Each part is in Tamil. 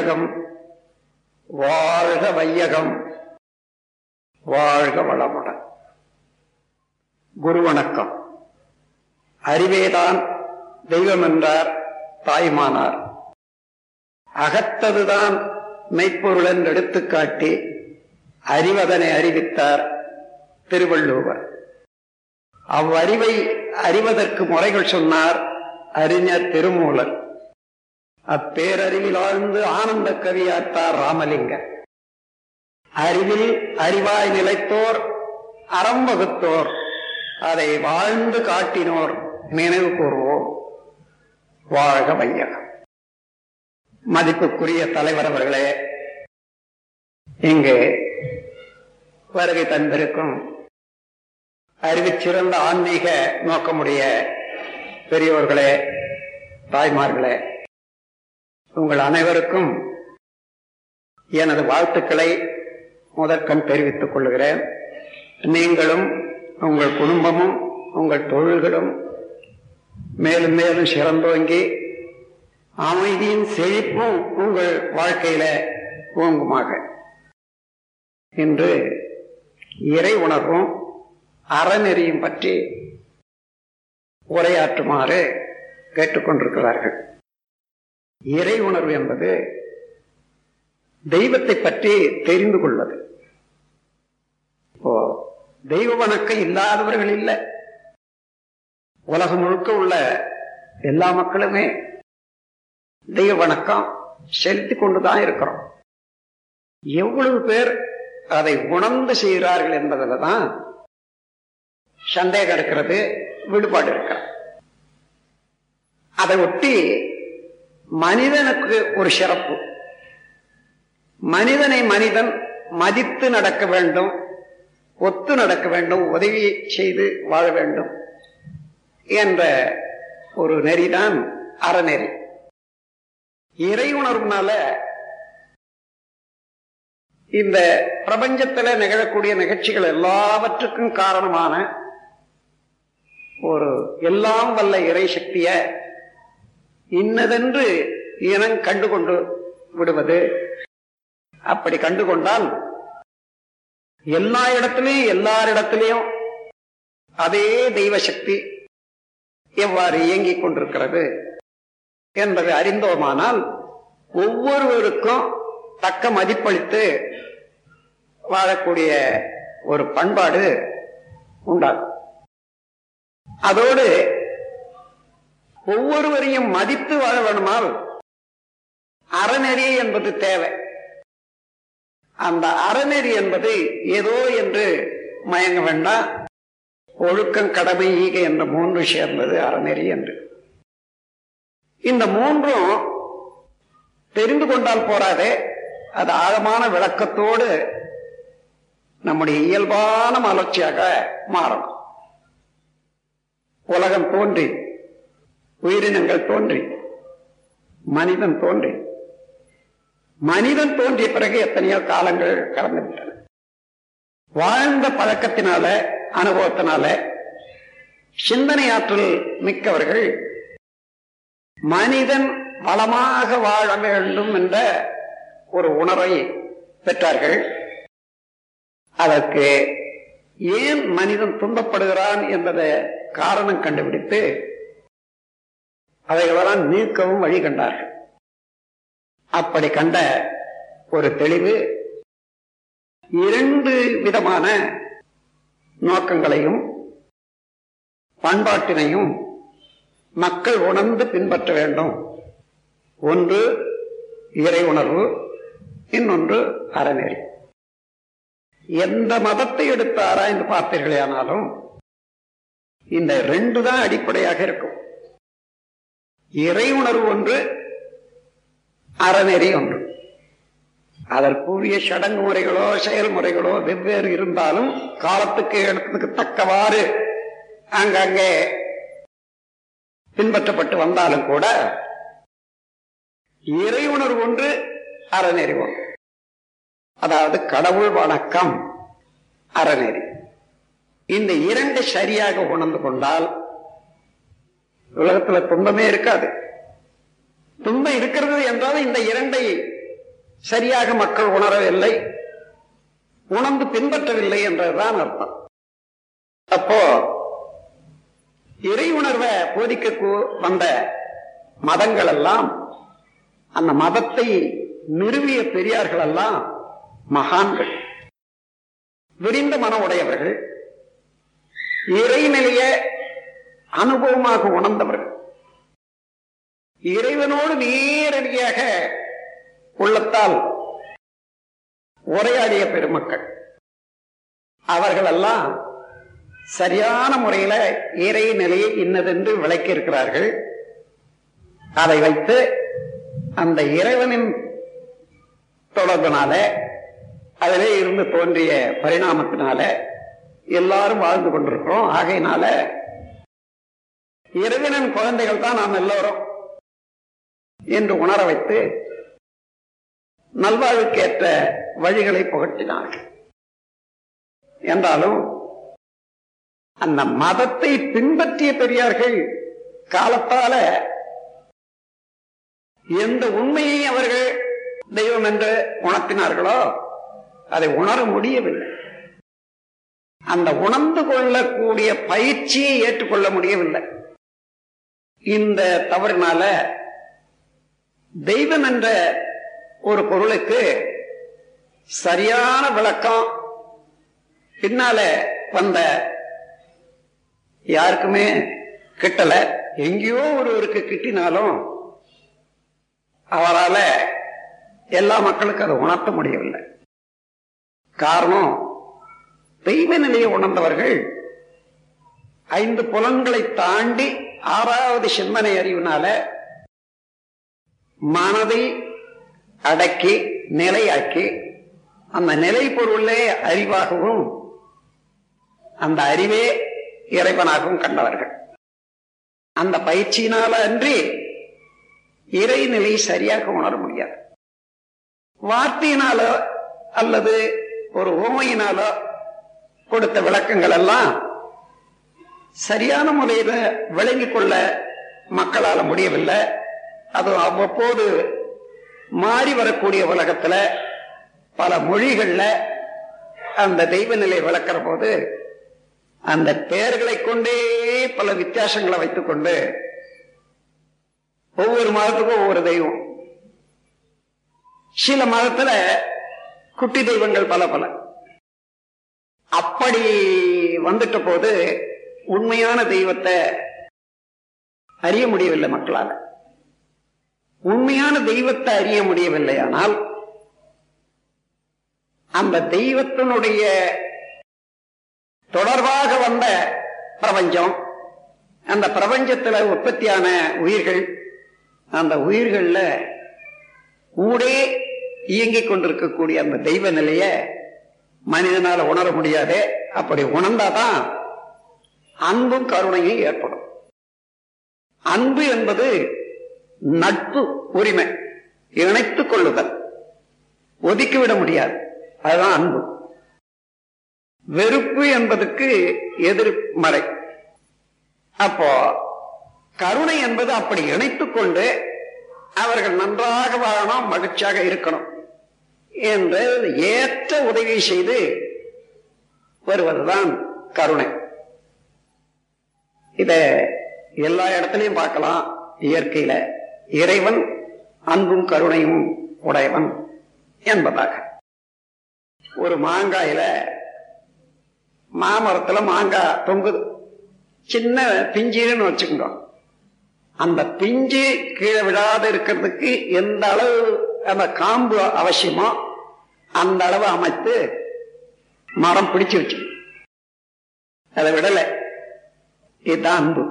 வையகம். வாழ்க வையகம். வாழ்க வளமுடன் குரு வணக்கம் அறிவேதான் தெய்வம் என்றார் தாய்மானார். அகத்ததுதான் மெய்ப்பொருள் என்று எடுத்துக்காட்டி அறிவதனை அறிவித்தார் திருவள்ளுவர். அவ்வறிவை அறிவதற்கு முறைகள் சொன்னார் அறிஞர் திருமூலர். அப்பேரறிவில் ஆழ்ந்து ஆனந்த கவியாத்தார் ராமலிங்க. அறிவில் அறிவாய் நிலைத்தோர் அறம் வகுத்தோர் அதை வாழ்ந்து காட்டினோர் நினைவு கூறுவோம் வாழ்க வையகம். மதிப்புக்குரிய தலைவர் அவர்களே இங்கு வருகை தந்திருக்கும் அறிவிச்சிறந்த ஆன்மீக நோக்கமுடைய பெரியோர்களே தாய்மார்களே உங்கள் அனைவருக்கும் எனது வாழ்த்துக்களை முதற்கண் தெரிவித்துக் கொள்கிறேன். நீங்களும் உங்கள் குடும்பமும் உங்கள் தொழில்களும் மேலும் மேலும் சிறந்தோங்கி அமைதியின் செழிப்பும் உங்கள் வாழ்க்கையில ஓங்குமாக. இன்று இறை உணர்வும் அறநெறியும் பற்றி உரையாற்றுமாறு கேட்டுக்கொண்டிருக்கிறார்கள். இறை உணர்வு என்பது தெய்வத்தை பற்றி தெரிந்து கொள்வது. இப்போ தெய்வ வணக்கம் இல்லாதவர்கள் இல்லை. உலகம் முழுக்க உள்ள எல்லா மக்களுமே தெய்வ வணக்கம் செலுத்தி கொண்டுதான் இருக்கிறோம். எவ்வளவு பேர் அதை உணர்ந்து செய்கிறார்கள் என்பதில் தான் சந்தேகம் இருக்கிறது விடுபாடு இருக்கிறது. அதை ஒட்டி மனிதனுக்கு ஒரு சிறப்பு. மனிதனை மனிதன் மதித்து நடக்க வேண்டும் ஒத்து நடக்க வேண்டும் உதவி செய்து வாழ வேண்டும் என்ற ஒரு நெறிதான் அறநெறி. இறை உணர்வுனால இந்த பிரபஞ்சத்தில் நிகழக்கூடிய நிகழ்ச்சிகள் எல்லாவற்றுக்கும் காரணமான ஒரு எல்லாம் வல்ல இறை சக்தியை இன்னதென்று இனம் கண்டுகொண்டு விடுவது. அப்படி கண்டுகொண்டால் எல்லா இடத்திலையும் எல்லாரிடத்திலையும் அதே தெய்வ சக்தி எவ்வாறு இயங்கிக் கொண்டிருக்கிறது என்பதை அறிந்தோமானால் ஒவ்வொருவருக்கும் தக்க மதிப்பளித்து வாழக்கூடிய ஒரு பண்பாடு உண்டாகும். அதோடு ஒவ்வொருவரையும் மதித்து வாழ வேணுமால் அறநெறி என்பது தேவை. அந்த அறநெறி என்பது ஏதோ என்று மயங்க வேண்டாம். ஒழுக்கம் கடமை ஈக என்ற மூன்று சேர்ந்தது அறநெறி என்று. இந்த மூன்றும் தெரிந்து கொண்டால் போராதே. அது ஆழமான விளக்கத்தோடு நம்முடைய இயல்பான மலர்ச்சியாக மாறும் உலகம் தோன்றி உயிரினங்கள் தோன்றி மனிதன் தோன்றி. மனிதன் தோன்றிய பிறகு எத்தனையோ காலங்கள் கடந்து விட்டன. வாழ்ந்த பழக்கத்தினால அனுபவத்தினால சிந்தனை ஆற்றல் மிக்கவர்கள் மனிதன் வளமாக வாழ வேண்டும் என்ற ஒரு உணர்வை பெற்றார்கள். அதற்கு ஏன் மனிதன் துன்பப்படுகிறான் என்பதை காரணம் கண்டுபிடித்து அவைகளெல்லாம் நீக்கவும் வழி கண்டார்கள். அப்படி கண்ட ஒரு தெளிவு இரண்டு விதமான நோக்கங்களையும் பண்பாட்டினையும் மக்கள் உணர்ந்து பின்பற்ற வேண்டும். ஒன்று இறை உணர்வு இன்னொன்று அறநெறி. எந்த மதத்தை எடுத்து ஆராய்ந்து பார்த்தீர்களே ஆனாலும் இந்த ரெண்டு தான் அடிப்படையாக இருக்கும். இறை உணர்வு ஒன்று அறநெறி ஒன்று. அதற்குரிய சடங்கு முறைகளோ செயல்முறைகளோ வெவ்வேறு இருந்தாலும் காலத்துக்கு இடத்துக்கு தக்கவாறு அங்கங்கே பின்பற்றப்பட்டு வந்தாலும் கூட இறை உணர்வு ஒன்று அறநெறி ஒன்று. அதாவது கடவுள் வணக்கம் அறநெறி. இந்த இரண்டு சரியாக உணர்ந்து கொண்டால் உலகத்துல துன்பமே இருக்காது. துன்பம் இருக்கிறது என்றால் இந்த இரண்டை சரியாக மக்கள் உணரவில்லை. உணர்ந்து பின்பற்றவில்லை என்றதுதான் அர்த்தம். அப்போ இறை உணர்வை போதிக்க கூ- வந்த மதங்கள் எல்லாம் அந்த மதத்தை நிறுவிய பெரியார்கள் எல்லாம் மகான்கள். விரிந்த மனம் உடையவர்கள். இறைநிலைய அனுபவமாக உணர்ந்தவர்கள். இறைவனோடு நேரடியாக உள்ளத்தால் உரையாடிய பெருமக்கள். அவர்களெல்லாம் சரியான முறையில இறை நிலையை இன்னதென்று விளக்கி இருக்கிறார்கள் அதை வைத்து அந்த இறைவனின் தொடர்பினால அதிலே இருந்து தோன்றிய பரிணாமத்தினால எல்லாரும் வாழ்ந்து கொண்டிருக்கிறோம். ஆகையினால இறைவனின் குழந்தைகள் தான் நாம் எல்லோரும் என்று உணர வைத்து நல்வாழ்வுக்கேற்ற வழிகளை புகட்டினார்கள். என்றாலும் அந்த மதத்தை பின்பற்றிய பெரியார்கள் காலத்தால எந்த உண்மையை அவர்கள் தெய்வம் என்று உணர்த்தினார்களோ அதை உணர முடியவில்லை. அந்த உணர்ந்து கொள்ளக்கூடிய பயிற்சியை ஏற்றுக்கொள்ள முடியவில்லை. இந்த தவறினால தெய்வம் என்ற ஒரு பொருளுக்கு சரியான விளக்கம் பின்னால வந்த யாருக்குமே கிட்டல. எங்கேயோ ஒருவருக்கு கிட்டினாலும் அவரால எல்லா மக்களுக்கும் அதை உணர்த்த முடியவில்லை. காரணம் தெய்வ நிலையை உணர்ந்தவர்கள் ஐந்து புலன்களை தாண்டி ஆறாவது சிந்தனை அறிவினால மனதை அடக்கி நிலையாக்கி அந்த நிலை பொருளே அறிவாகவும் அந்த அறிவே இறைவனாகவும் கண்டவர்கள். அந்த பயிற்சியினால அன்றி இறைநிலை சரியாக உணர முடியாது. வார்த்தையினாலோ அல்லது ஒரு ஓமையினாலோ கொடுத்த விளக்கங்கள் எல்லாம் சரியான முறையில விளங்கி கொள்ள மக்களால் முடியவில்லை. அது அவ்வப்போது மாறி வரக்கூடிய உலகத்துல பல மொழிகள்ல அந்த தெய்வ நிலை விளக்கிற போது அந்த பெயர்களை கொண்டே பல வித்தியாசங்களை வைத்துக் கொண்டு ஒவ்வொரு மதத்துக்கும் ஒவ்வொரு தெய்வம். சில மதத்துல குட்டி தெய்வங்கள் பல பல. அப்படி வந்துட்ட போது உண்மையான தெய்வத்தை அறிய முடியவில்லை மக்களால். உண்மையான தெய்வத்தை அறிய முடியவில்லை ஆனால் அந்த தெய்வத்தினுடைய தொடர்பாக வந்த பிரபஞ்சம் அந்த பிரபஞ்சத்தில் உற்பத்தியான உயிர்கள் அந்த உயிர்கள்ல ஊடே இயங்கிக் கொண்டிருக்கக்கூடிய அந்த தெய்வ நிலைய மனிதனால உணர முடியாது. அப்படி உணர்ந்தாதான் அன்பும் கருணையும் ஏற்படும். அன்பு என்பது நட்பு உரிமை. இணைத்துக் கொள்ளுதல். ஒதுக்கிவிட முடியாது. அதுதான் அன்பு. வெறுப்பு என்பதற்கு எதிர்மறை. அப்போ கருணை என்பது அப்படி இணைத்துக் கொண்டு அவர்கள் நன்றாக வாழணும் மகிழ்ச்சியாக இருக்கணும் என்று ஏற்ற உதவி செய்து வருவதுதான் கருணை. இத எல்லா இடத்துலையும் பார்க்கலாம். இயற்கையில இறைவன் அன்பும் கருணையும் உடையவன் என்பதாக. ஒரு மாங்காயில மாமரத்துல மாங்காய் தொங்குது. சின்ன பிஞ்சுன்னு வச்சுக்கோங்க அந்த பிஞ்சு கீழே விடாத இருக்கிறதுக்கு எந்த அளவு அந்த காம்பு அவசியமோ அந்த அளவு அமைத்து மரம் பிடிச்சு வச்சு அதை விடலை. இதுதான் அன்பு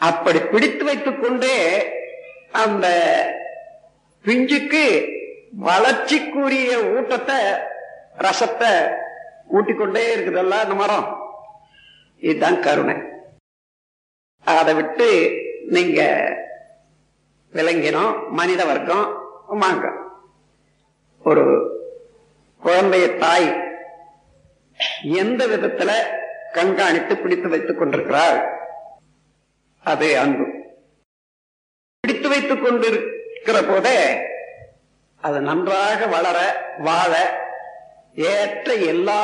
அப்படி பிடித்து வைத்துக் கொண்டே அந்த பிஞ்சுக்கு வளர்ச்சிக்குரிய ஊட்டத்தை ரசத்தை ஊட்டிக்கொண்டே இருக்குதல்ல அந்த மரம். இதுதான் கருணை. அதை விட்டு நீங்க விளங்கினோம் மனித வர்க்கம் மாங்க ஒரு குழந்தைய தாய் எந்த விதத்துல கண்காணித்து பிடித்து வைத்துக் கொண்டிருக்கிறார் அதே அன்பு. பிடித்து வைத்துக் கொண்டிருக்கிற போதே அது நன்றாக வளர வாழ ஏற்ற எல்லா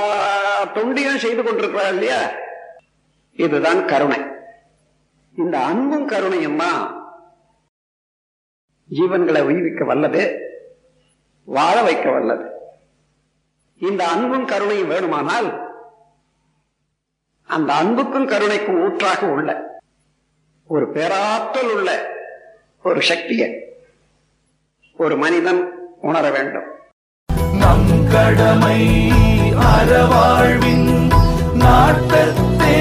தொண்டியும் செய்து கொண்டிருக்கிறார் இல்லையா? இதுதான் கருணை. இந்த அன்பும் கருணையும்மா ஜீவன்களை உயிர்விக்க வல்லது வாழ வைக்க வல்லது. இந்த அன்பும் கருணையும் வேணுமானால் அந்த அன்புக்கும் கருணைக்கும் ஊற்றாக உள்ள ஒரு பேராற்றல் உள்ள ஒரு சக்தியை ஒரு மனிதன் உணர வேண்டும். நம் கடமை அறவாழ்வின் நாட்டத்தே